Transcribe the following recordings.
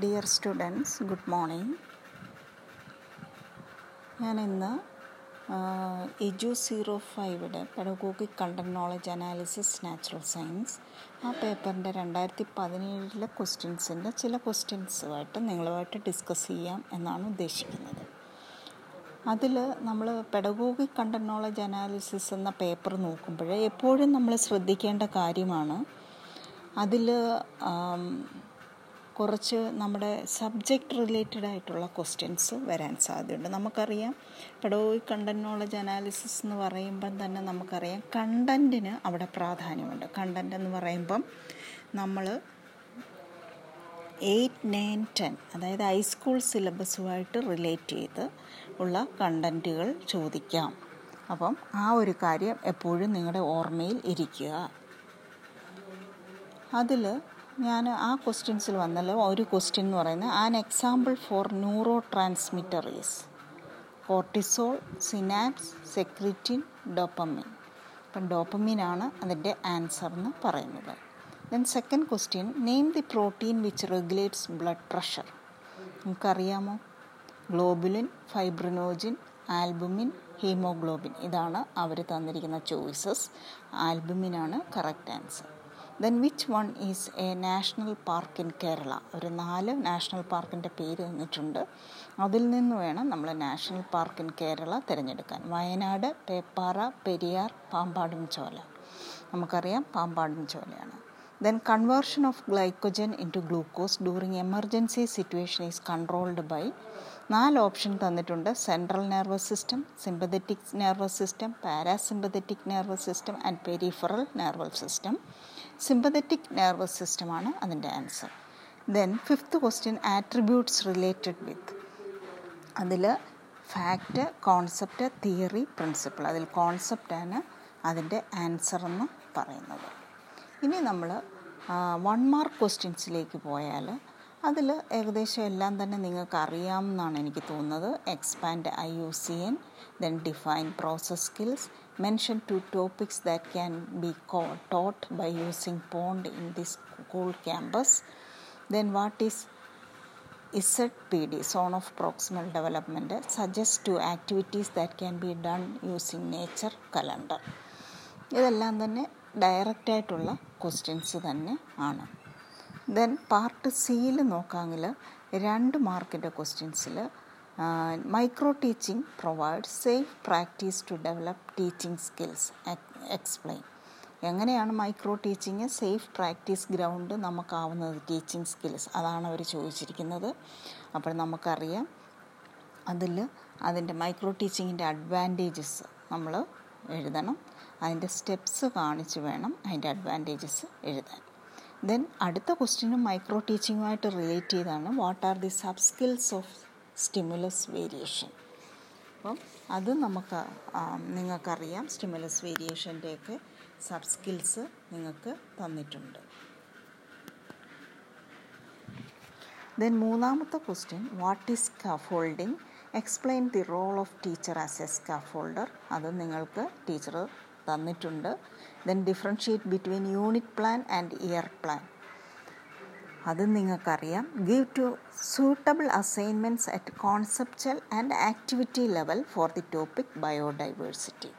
Dear students good morning ഞാൻ ഇന്ന് EDU zero ഫൈവിടെ pedagogic content knowledge analysis natural science ആ പേപ്പറിന്റെ രണ്ടായിരത്തി പതിനേഴിലെ ക്വസ്റ്റ്യൻസിന്റെ ചില ക്വസ്റ്റ്യൻസുമായിട്ട് നിങ്ങളുമായിട്ട് ഡിസ്കസ് ചെയ്യാം എന്നാണ് ഉദ്ദേശിക്കുന്നത്. അതിൽ നമ്മൾ പെഡഗോഗിക് കണ്ടന്റ് നോളജ് അനാലിസിസ് എന്ന പേപ്പർ നോക്കുമ്പോൾ എപ്പോഴും നമ്മൾ ശ്രദ്ധിക്കേണ്ട കാര്യമാണ്. അതിൽ കുറച്ച് നമ്മുടെ സബ്ജക്റ്റ് റിലേറ്റഡ് ആയിട്ടുള്ള ക്വസ്റ്റ്യൻസ് വരാൻ സാധ്യതയുണ്ട്. നമുക്കറിയാം പെഡോയി കണ്ടന്റ് നോളജ് അനാലിസിസ് എന്ന് പറയുമ്പം തന്നെ നമുക്കറിയാം കണ്ടന്റിന് അവിടെ പ്രാധാന്യമുണ്ട്. കണ്ടന്റ് എന്ന് പറയുമ്പം നമ്മൾ എയ്റ്റ് നയൻ ടെൻ അതായത് ഹൈസ്കൂൾ സിലബസുമായിട്ട് റിലേറ്റ് ചെയ്ത് ഉള്ള കണ്ടന്റുകൾ ചോദിക്കാം. അപ്പം ആ ഒരു കാര്യം എപ്പോഴും നിങ്ങളുടെ ഓർമ്മയിൽ ഇരിക്കുക. അതിൽ ഞാൻ ആ ക്വസ്റ്റ്യൻസിൽ വന്നല്ലോ. ഒരു ക്വസ്റ്റ്യൻ എന്ന് പറയുന്നത് an example for neurotransmitter is cortisol synapse secretin dopamine അപ്പം ഡോപ്പമിനാണ് അതിന്റെ ആൻസർ എന്ന് പറയുന്നത്. Then second question name the protein which regulates blood pressure നമുക്കറിയാമോ globulin fibrinogen albumin haemoglobin ഇതാണ് അവർ തന്നിരിക്കുന്ന choices ആൽബുമിനാണ് correct answer then which one is a national park in Kerala ഒരു നാല് നാഷണൽ പാർക്കിന്റെ പേര് തന്നിട്ടുണ്ട് അതിൽ നിന്ന് വേണം നമ്മൾ നാഷണൽ പാർക്ക് ഇൻ കേരള തിരഞ്ഞെടുക്കാൻ. വയനാട് പേപ്പാറ പെരിയാർ പാമ്പാടും ചോല. നമുക്കറിയാം പാമ്പാടും ചോലയാണ്. Then conversion of glycogen into glucose during emergency situation is controlled by നാല് ഓപ്ഷൻ തന്നിട്ടുണ്ട്. Central nervous system sympathetic nervous system parasympathetic nervous system and peripheral nervous system sympathetic nervous സിസ്റ്റമാണ് അതിന്റെ answer then fifth question attributes related with അതിൽ fact concept theory principle അതിൽ കോൺസെപ്റ്റാണ് അതിന്റെ answer എന്ന് പറയുന്നത്. ഇനി നമ്മൾ വൺ മാർക്ക് ക്വസ്റ്റ്യൻസിലേക്ക് പോയാൽ അതിൽ ഏകദേശം എല്ലാം തന്നെ നിങ്ങൾക്ക് അറിയാമെന്നാണ് എനിക്ക് തോന്നുന്നത്. Expand I U C N then define process skills mention two topics that can be co taught by using pond in this school campus then what is Z P D zone of proximal development suggest two activities that can be done using nature calendar ഇതെല്ലാം തന്നെ ഡയറക്റ്റായിട്ടുള്ള questions തന്നെ ആണ്. Then part സിയിൽ നോക്കാമെങ്കിൽ രണ്ട് മാർക്കിന്റെ ക്വസ്റ്റ്യൻസിൽ micro teaching provide safe practice to develop teaching skills explain എങ്ങനെയാണ് micro teaching safe practice ground നമുക്കാവുന്നത് teaching skills അതാണ് അവർ ചോദിച്ചിരിക്കുന്നത്. അപ്പോൾ നമുക്കറിയാം അതിൽ അതിന്റെ മൈക്രോ ടീച്ചിങ്ങിന്റെ അഡ്വാന്റേജസ് നമ്മൾ എഴുതണം. അതിന്റെ സ്റ്റെപ്സ് കാണിച്ച് വേണം അതിന്റെ അഡ്വാന്റേജസ് എഴുതാൻ. ദെൻ അടുത്ത ക്വസ്റ്റ്യനും മൈക്രോ ടീച്ചിങ്ങുമായിട്ട് റിലേറ്റ് ചെയ്താണ്. What are the sub skills of stimulus variation അപ്പം അത് നമുക്ക് നിങ്ങൾക്കറിയാം. സ്റ്റിമുലസ് വേരിയേഷന്റെയൊക്കെ സബ് സ്കിൽസ് നിങ്ങൾക്ക് തന്നിട്ടുണ്ട്. ദെൻ മൂന്നാമത്തെ question what is scaffolding explain the role of teacher as a scaffolder അത് നിങ്ങൾക്ക് ടീച്ചർ തന്നിട്ടുണ്ട്. Then differentiate between unit plan and year plan അത് നിങ്ങൾക്കറിയാം. Give two suitable assignments at conceptual and activity level for the topic biodiversity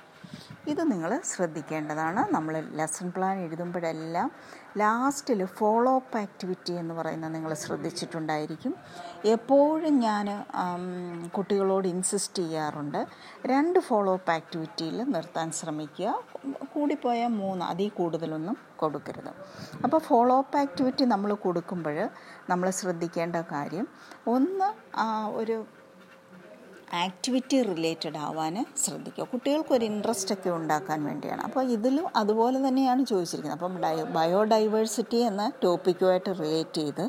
ഇത് നിങ്ങൾ ശ്രദ്ധിക്കേണ്ടതാണ്. നമ്മൾ lesson plan എഴുതുമ്പോഴെല്ലാം ലാസ്റ്റിൽ ഫോളോ അപ്പ് ആക്ടിവിറ്റി എന്ന് പറയുന്നത് നിങ്ങൾ ശ്രദ്ധിച്ചിട്ടുണ്ടായിരിക്കും. എപ്പോഴും ഞാൻ കുട്ടികളോട് ഇൻസിസ്റ്റ് ചെയ്യാറുണ്ട്. രണ്ട് ഫോളോ അപ്പ് ആക്ടിവിറ്റിയിൽ നിർത്താൻ ശ്രമിക്കുക. കൂടിപ്പോയാൽ മൂന്ന് അതിൽ കൂടുതലൊന്നും കൊടുക്കരുത്. അപ്പോൾ ഫോളോ അപ്പ് ആക്ടിവിറ്റി നമ്മൾ കൊടുക്കുമ്പോൾ നമ്മൾ ശ്രദ്ധിക്കേണ്ട കാര്യം ഒന്ന് ഒരു ആക്ടിവിറ്റി റിലേറ്റഡ് ആവാൻ ശ്രദ്ധിക്കുക. കുട്ടികൾക്കൊരു ഇൻട്രസ്റ്റ് ഒക്കെ ഉണ്ടാക്കാൻ വേണ്ടിയാണ്. അപ്പോൾ ഇതിലും അതുപോലെ തന്നെയാണ് ചോദിച്ചിരിക്കുന്നത്. അപ്പം ഡൈ ബയോഡൈവേഴ്സിറ്റി എന്ന ടോപ്പിക്കുമായിട്ട് റിലേറ്റ് ചെയ്ത്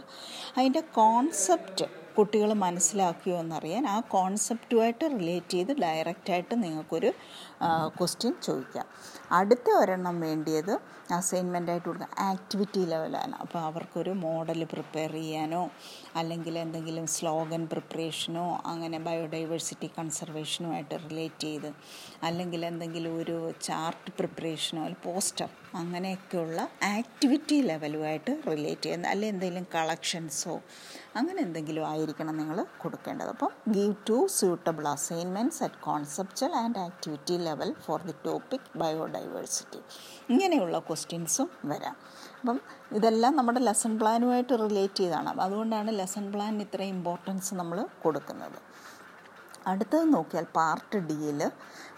അതിന്റെ കോൺസെപ്റ്റ് കുട്ടികൾ മനസ്സിലാക്കിയോ എന്നറിയാൻ ആ കോൺസെപ്റ്റുമായിട്ട് റിലേറ്റ് ചെയ്ത് ഡയറക്റ്റായിട്ട് നിങ്ങൾക്കൊരു ക്വസ്റ്റ്യൻ ചോദിക്കാം. അടുത്ത ഒരെണ്ണം വേണ്ടിയത് അസൈൻമെന്റ് ആയിട്ട് കൊടുക്കുക ആക്ടിവിറ്റി ലെവലാണ് അപ്പോൾ അവർക്കൊരു മോഡൽ പ്രിപ്പയർ ചെയ്യാനോ അല്ലെങ്കിൽ എന്തെങ്കിലും സ്ലോഗൻ പ്രിപ്പറേഷനോ അങ്ങനെ ബയോഡൈവേഴ്സിറ്റി കൺസർവേഷനോ ആയിട്ട് റിലേറ്റ് ചെയ്ത് അല്ലെങ്കിൽ എന്തെങ്കിലും ഒരു ചാർട്ട് പ്രിപ്പറേഷനോ അല്ലെങ്കിൽ പോസ്റ്റർ അങ്ങനെയൊക്കെയുള്ള ആക്ടിവിറ്റി ലെവലുമായിട്ട് റിലേറ്റ് ചെയ്യുന്ന അല്ലെങ്കിൽ എന്തെങ്കിലും കളക്ഷൻസോ അങ്ങനെ എന്തെങ്കിലും ആയിരിക്കണം നിങ്ങൾ കൊടുക്കേണ്ടത്. അപ്പം give two suitable assignments at conceptual and activity level for the topic biodiversity ഇങ്ങനെയുള്ള ക്വസ്റ്റ്യൻസും വരാം. അപ്പം ഇതെല്ലാം നമ്മുടെ ലെസൺ പ്ലാനുമായിട്ട് റിലേറ്റ് ചെയ്താണ്. അതുകൊണ്ടാണ് ലെസൺ പ്ലാനിന് ഇത്രയും ഇമ്പോർട്ടൻസ് നമ്മൾ കൊടുക്കുന്നത്. അടുത്തത് നോക്കിയാൽ പാർട്ട് ഡിയിൽ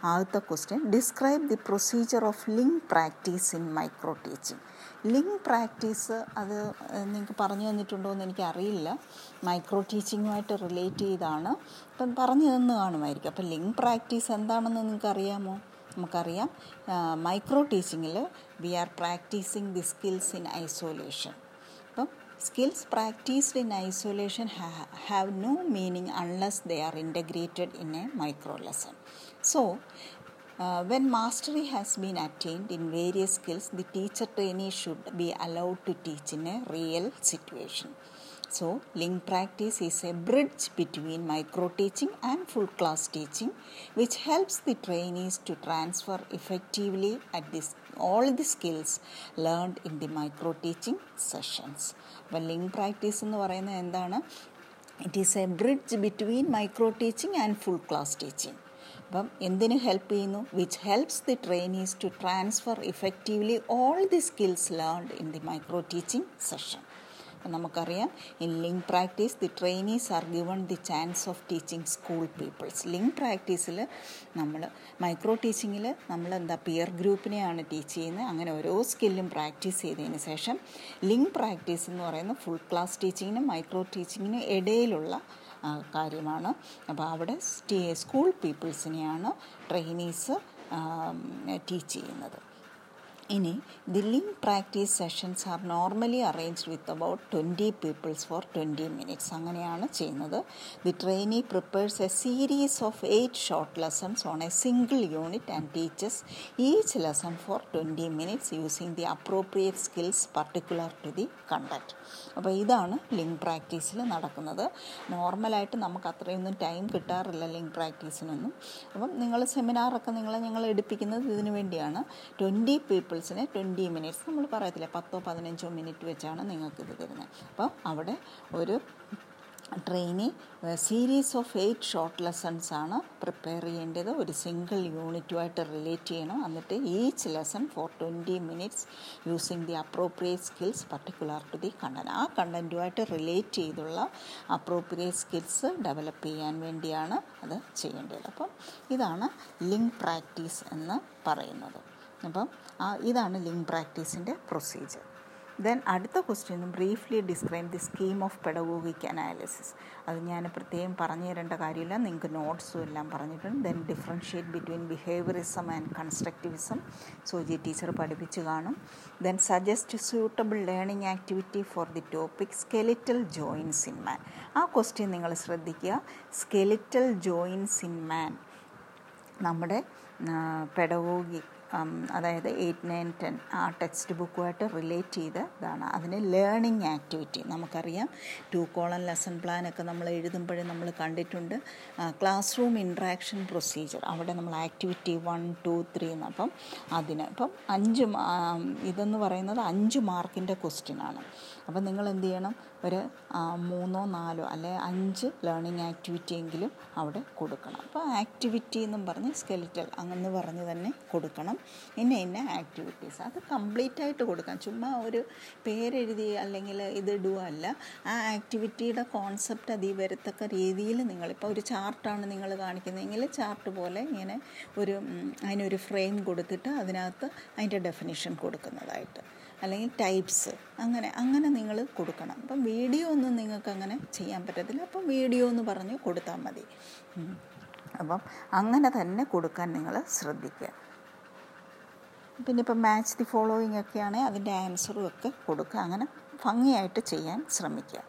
ആദ്യത്തെ question describe the procedure of link practice in micro teaching link practice അത് നിങ്ങൾക്ക് പറഞ്ഞു തന്നിട്ടുണ്ടോ എന്ന് എനിക്കറിയില്ല. മൈക്രോ ടീച്ചിങ്ങുമായിട്ട് റിലേറ്റ് ചെയ്താണ്. ഇപ്പം പറഞ്ഞു തന്നു കാണുമായിരിക്കും. അപ്പം ലിങ്ക് പ്രാക്ടീസ് എന്താണെന്ന് നിങ്ങൾക്ക് അറിയാമോ നമുക്കറിയാം micro ടീച്ചിങ്ങിൽ we are practising the skills in isolation. അപ്പം skills practised in isolation have no meaning unless they are integrated in a micro lesson. So Uh, when mastery has been attained in various skills, the teacher trainee should be allowed to teach in a real situation. So, link practice is a bridge between micro teaching and full class teaching, which helps the trainees to transfer effectively at this all the skills learned in the micro teaching sessions. അപ്പോൾ link practice എന്ന് പറയുന്നത് എന്താണ് it is a bridge between micro teaching and full class teaching അപ്പം എന്തിന് help ചെയ്യുന്നു? Which helps the trainees to transfer effectively all the skills learned in the micro teaching session നമുക്കറിയാം in link practice the trainees are given the chance of teaching school peoples link പ്രാക്ടീസിൽ നമ്മൾ micro ടീച്ചിങ്ങിൽ നമ്മൾ എന്താ peer ഗ്രൂപ്പിനെയാണ് teach ചെയ്യുന്നത്. അങ്ങനെ ഓരോ സ്കില്ലും practice ചെയ്തതിന് ശേഷം link practice എന്ന് പറയുന്നത് ഫുൾ ക്ലാസ് ടീച്ചിങ്ങിനും മൈക്രോ ടീച്ചിങ്ങിനും ഇടയിലുള്ള കാര്യമാണ്. അപ്പോൾ അവിടെ സ്കൂൾ പീപ്പിൾസിനെയാണ് ട്രെയിനീസ് ടീച്ച് ചെയ്യുന്നത്. ഇനി the link practice sessions are normally arranged with about twenty peoples for twenty minutes അങ്ങനെയാണ് ചെയ്യുന്നത്. The trainee prepares a series of eight short lessons on a single unit and teaches each lesson for twenty minutes using the appropriate skills particular to the conduct അപ്പോൾ ഇതാണ് link പ്രാക്ടീസിൽ നടക്കുന്നത്. നോർമലായിട്ട് നമുക്ക് അത്രയൊന്നും time കിട്ടാറില്ല link പ്രാക്ടീസിനൊന്നും അപ്പം നിങ്ങൾ സെമിനാറൊക്കെ നിങ്ങളെ ഞങ്ങൾ എടുപ്പിക്കുന്നത് ഇതിനു വേണ്ടിയാണ്. ട്വന്റി പീപ്പിൾസിന് ട്വന്റി മിനിറ്റ്സ് നമ്മൾ പറയത്തില്ല പത്തോ പതിനഞ്ചോ മിനിറ്റ് വെച്ചാണ് നിങ്ങൾക്കിത് തരുന്നത്. അപ്പോൾ അവിടെ ഒരു trainee series of eight short lessons ആണ് പ്രിപ്പയർ ചെയ്യേണ്ടത്. ഒരു സിംഗിൾ യൂണിറ്റുമായിട്ട് റിലേറ്റ് ചെയ്യണം. എന്നിട്ട് each lesson for twenty minutes using the appropriate skills particular to the content ആ കണ്ടന്റുമായിട്ട് റിലേറ്റ് ചെയ്തുള്ള അപ്രോപ്രിയേറ്റ് സ്കിൽസ് ഡെവലപ്പ് ചെയ്യാൻ വേണ്ടിയാണ് അത് ചെയ്യേണ്ടത്. അപ്പം ഇതാണ് ലിങ്ക് പ്രാക്ടീസ് എന്ന് പറയുന്നത്. അപ്പം ആ ഇതാണ് ലിങ്ക് പ്രാക്ടീസിന്റെ പ്രൊസീജിയർ ദെൻ അടുത്ത question briefly describe the scheme of pedagogic analysis അത് ഞാൻ പ്രത്യേകം പറഞ്ഞു തരേണ്ട കാര്യമില്ല. നിങ്ങൾക്ക് നോട്ട്സും എല്ലാം പറഞ്ഞിട്ടുണ്ട്. Then differentiate between behaviourism and constructivism Soji teacher പഠിപ്പിച്ച് കാണും. Then suggest suitable learning activity for the topic skeletal joints in man ആ ക്വസ്റ്റ്യൻ നിങ്ങൾ ശ്രദ്ധിക്കുക. സ്കെലിറ്റൽ ജോയിൻസ് ഇൻ മാൻ നമ്മുടെ പെഡഗോഗി അതായത് എയ്റ്റ് നയൻ ടെൻ ആ ടെക്സ്റ്റ് ബുക്കുമായിട്ട് റിലേറ്റ് ചെയ്ത ഇതാണ് അതിന് ലേണിംഗ് ആക്ടിവിറ്റി നമുക്കറിയാം. ടു കോളൻ ലെസൺ പ്ലാനൊക്കെ നമ്മൾ എഴുതുമ്പോഴേ നമ്മൾ കണ്ടിട്ടുണ്ട്. ക്ലാസ് റൂം ഇൻട്രാക്ഷൻ പ്രൊസീജിയർ അവിടെ നമ്മൾ ആക്ടിവിറ്റി വൺ ടു ത്രീ എന്ന് അപ്പം അതിന് ഇപ്പം അഞ്ച് ഇതെന്ന് പറയുന്നത് അഞ്ച് മാർക്കിന്റെ ക്വസ്റ്റ്യൻ ആണ്. അപ്പം നിങ്ങൾ എന്ത് ചെയ്യണം? ഒരു മൂന്നോ നാലോ അല്ലെ അഞ്ച് ലേണിംഗ് ആക്ടിവിറ്റി എങ്കിലും അവിടെ കൊടുക്കണം. അപ്പോൾ ആക്ടിവിറ്റി എന്നും പറഞ്ഞ് സ്കെലിറ്റൽ അങ്ങനെ പറഞ്ഞ് തന്നെ കൊടുക്കണം. ഇന്നെ ഇന്ന ആക്ടിവിറ്റീസ് അത് കംപ്ലീറ്റ് ആയിട്ട് കൊടുക്കാം ചുമ്മാ ഒരു പേരെഴുതി അല്ലെങ്കിൽ ഇത് ഇടുക അല്ല. ആ ആക്ടിവിറ്റിയുടെ കോൺസെപ്റ്റ് അതീ വരത്തക്ക രീതിയിൽ നിങ്ങളിപ്പോൾ ഒരു ചാർട്ടാണ് നിങ്ങൾ കാണിക്കുന്നതെങ്കിൽ ചാർട്ട് പോലെ ഇങ്ങനെ ഒരു അതിനൊരു ഫ്രെയിം കൊടുത്തിട്ട് അതിനകത്ത് അതിന്റെ ഡെഫിനിഷൻ കൊടുക്കുന്നതായിട്ട്. അല്ലെങ്കിൽ ടൈപ്സ് അങ്ങനെ അങ്ങനെ നിങ്ങൾ കൊടുക്കണം. അപ്പം വീഡിയോ ഒന്നും നിങ്ങൾക്ക് അങ്ങനെ ചെയ്യാൻ പറ്റത്തില്ല. അപ്പം വീഡിയോ എന്ന് പറഞ്ഞ് കൊടുത്താൽ മതി. അപ്പം അങ്ങനെ തന്നെ കൊടുക്കാൻ നിങ്ങൾ ശ്രദ്ധിക്കുക. പിന്നെ ഇപ്പം മാച്ച് ദി ഫോളോയിങ് ഒക്കെയാണെങ്കിൽ അതിന്റെ ആൻസറും ഒക്കെ കൊടുക്കുക. അങ്ങനെ ഭംഗിയായിട്ട് ചെയ്യാൻ ശ്രമിക്കുക.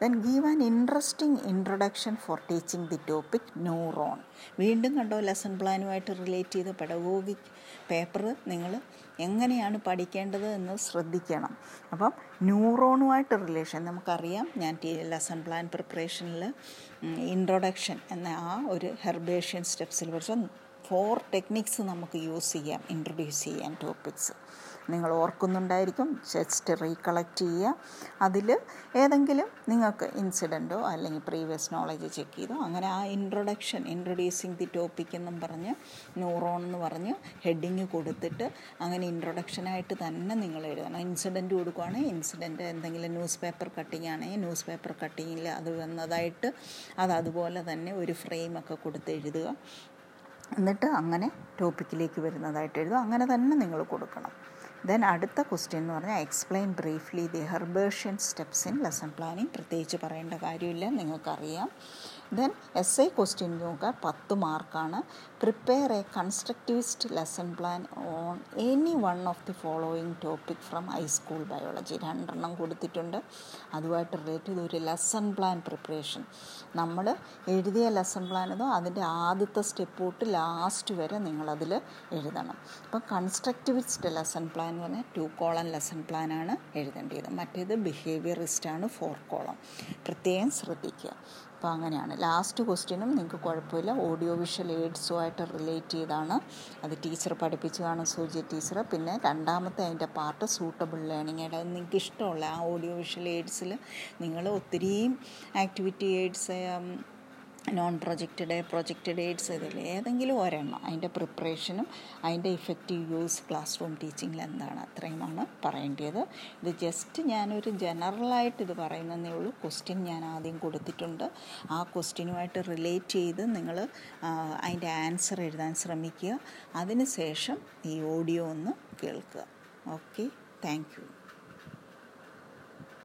Then give an interesting introduction for teaching the topic neuron വീണ്ടും കണ്ടോ ലെസൺ പ്ലാനുമായിട്ട് റിലേറ്റ് ചെയ്ത് പെഡഗോഗിക് പേപ്പർ നിങ്ങൾ എങ്ങനെയാണ് പഠിക്കേണ്ടത് എന്ന് ശ്രദ്ധിക്കണം. അപ്പം ന്യൂറോണുമായിട്ട് റിലേഷൻ നമുക്കറിയാം. ഞാൻ ലെസൺ പ്ലാൻ പ്രിപ്പറേഷനിൽ ഇൻട്രൊഡക്ഷൻ എന്ന ആ ഒരു ഹെർബേഷ്യൻ സ്റ്റെപ്സിൽ പഠിച്ച ഫോർ ടെക്നിക്സ് നമുക്ക് യൂസ് ചെയ്യാം ഇൻട്രൊഡ്യൂസ് ചെയ്യാൻ ടോപ്പിക്സ് നിങ്ങൾ ഓർക്കുന്നുണ്ടായിരിക്കും ജസ്റ്റ് റീകളക്ട് ചെയ്യുക. അതിൽ ഏതെങ്കിലും നിങ്ങൾക്ക് ഇൻസിഡന്റോ അല്ലെങ്കിൽ പ്രീവിയസ് നോളജ് ചെക്ക് ചെയ്തോ അങ്ങനെ ആ ഇൻട്രൊഡക്ഷൻ ഇൻട്രൊഡ്യൂസിങ് ദി ടോപ്പിക് എന്നും പറഞ്ഞ് ന്യൂറോൺ എന്ന് പറഞ്ഞ് ഹെഡിങ് കൊടുത്തിട്ട് അങ്ങനെ ഇൻട്രൊഡക്ഷനായിട്ട് തന്നെ നിങ്ങൾ എഴുതണം. ഇൻസിഡന്റ് കൊടുക്കുകയാണെങ്കിൽ ഇൻസിഡന്റ് എന്തെങ്കിലും ന്യൂസ് പേപ്പർ കട്ടിങ് ആണെങ്കിൽ ന്യൂസ് പേപ്പർ കട്ടിങ്ങിൽ അത് വന്നതായിട്ട് അത് അതുപോലെ തന്നെ ഒരു ഫ്രെയിമൊക്കെ കൊടുത്ത് എഴുതുക. എന്നിട്ട് അങ്ങനെ ടോപ്പിക്കിലേക്ക് വരുന്നതായിട്ട് എഴുതുക. അങ്ങനെ തന്നെ നിങ്ങൾ കൊടുക്കണം. ദെൻ അടുത്ത ക്വസ്റ്റ്യൻ എന്ന് പറഞ്ഞാൽ explain briefly the Herbartian steps in lesson planning പ്രത്യേകിച്ച് പറയേണ്ട കാര്യമില്ല നിങ്ങൾക്കറിയാം. ദെൻ എസ് ഐ ക്വസ്റ്റ്യൻ നോക്കുക. പത്ത് മാർക്കാണ് prepare a constructivist lesson plan on any one of the following topic from high school biology രണ്ടെണ്ണം കൊടുത്തിട്ടുണ്ട്. അതുമായിട്ട് റിലേറ്റ് ചെയ്ത് ലെസൺ പ്ലാൻ പ്രിപ്പറേഷൻ നമ്മൾ എഴുതിയ ലെസൺ പ്ലാൻ ഏതോ അതിന്റെ ആദ്യത്തെ സ്റ്റെപ്പ് തൊട്ട് ലാസ്റ്റ് വരെ നിങ്ങളതിൽ എഴുതണം. അപ്പം കൺസ്ട്രക്റ്റിവിസ്റ്റ് ലെസൺ പ്ലാൻ എന്ന് പറഞ്ഞാൽ ടു കോളം ലെസൺ പ്ലാനാണ് എഴുതേണ്ടത് മറ്റേത് ബിഹേവിയറിസ്റ്റാണ് ഫോർ കോളം പ്രത്യേകം ശ്രദ്ധിക്കുക. അപ്പോൾ അങ്ങനെയാണ്. ലാസ്റ്റ് ക്വസ്റ്റ്യനും നിങ്ങൾക്ക് കുഴപ്പമില്ല. ഓഡിയോ വിഷ്വൽ എയ്ഡ്സുമായിട്ട് റിലേറ്റ് ചെയ്താണ്. അത് ടീച്ചർ പഠിപ്പിച്ചതാണ് സൂചി ടീച്ചർ പിന്നെ രണ്ടാമത്തെ അതിന്റെ പാർട്ട് സൂട്ടബിൾ ലേണിംഗ് ആയിട്ട് അത് നിങ്ങൾക്ക് ഇഷ്ടമുള്ള ആ ഓഡിയോ വിഷ്വൽ എയ്ഡ്സിൽ നിങ്ങൾ ഒത്തിരിയും activity aids non projected projected dates ഇതിൽ ഏതെങ്കിലും ഒരെണ്ണം. അതിന്റെ പ്രിപ്പറേഷനും അതിന്റെ ഇഫക്റ്റീവ് യൂസ് ക്ലാസ് റൂം ടീച്ചിങ്ങിൽ എന്താണ് അത്രയുമാണ് പറയേണ്ടത് ഇത് ജസ്റ്റ് ഞാനൊരു ജനറലായിട്ട് ഇത് പറയുന്നതേ ഉള്ളൂ. ക്വസ്റ്റ്യൻ ഞാൻ ആദ്യം കൊടുത്തിട്ടുണ്ട്. ആ ക്വസ്റ്റ്യനുമായിട്ട് റിലേറ്റ് ചെയ്ത് നിങ്ങൾ അതിന്റെ ആൻസർ എഴുതാൻ ശ്രമിക്കുക. അതിന് ശേഷം ഈ ഓഡിയോ ഒന്ന് കേൾക്കുക. Okay thank you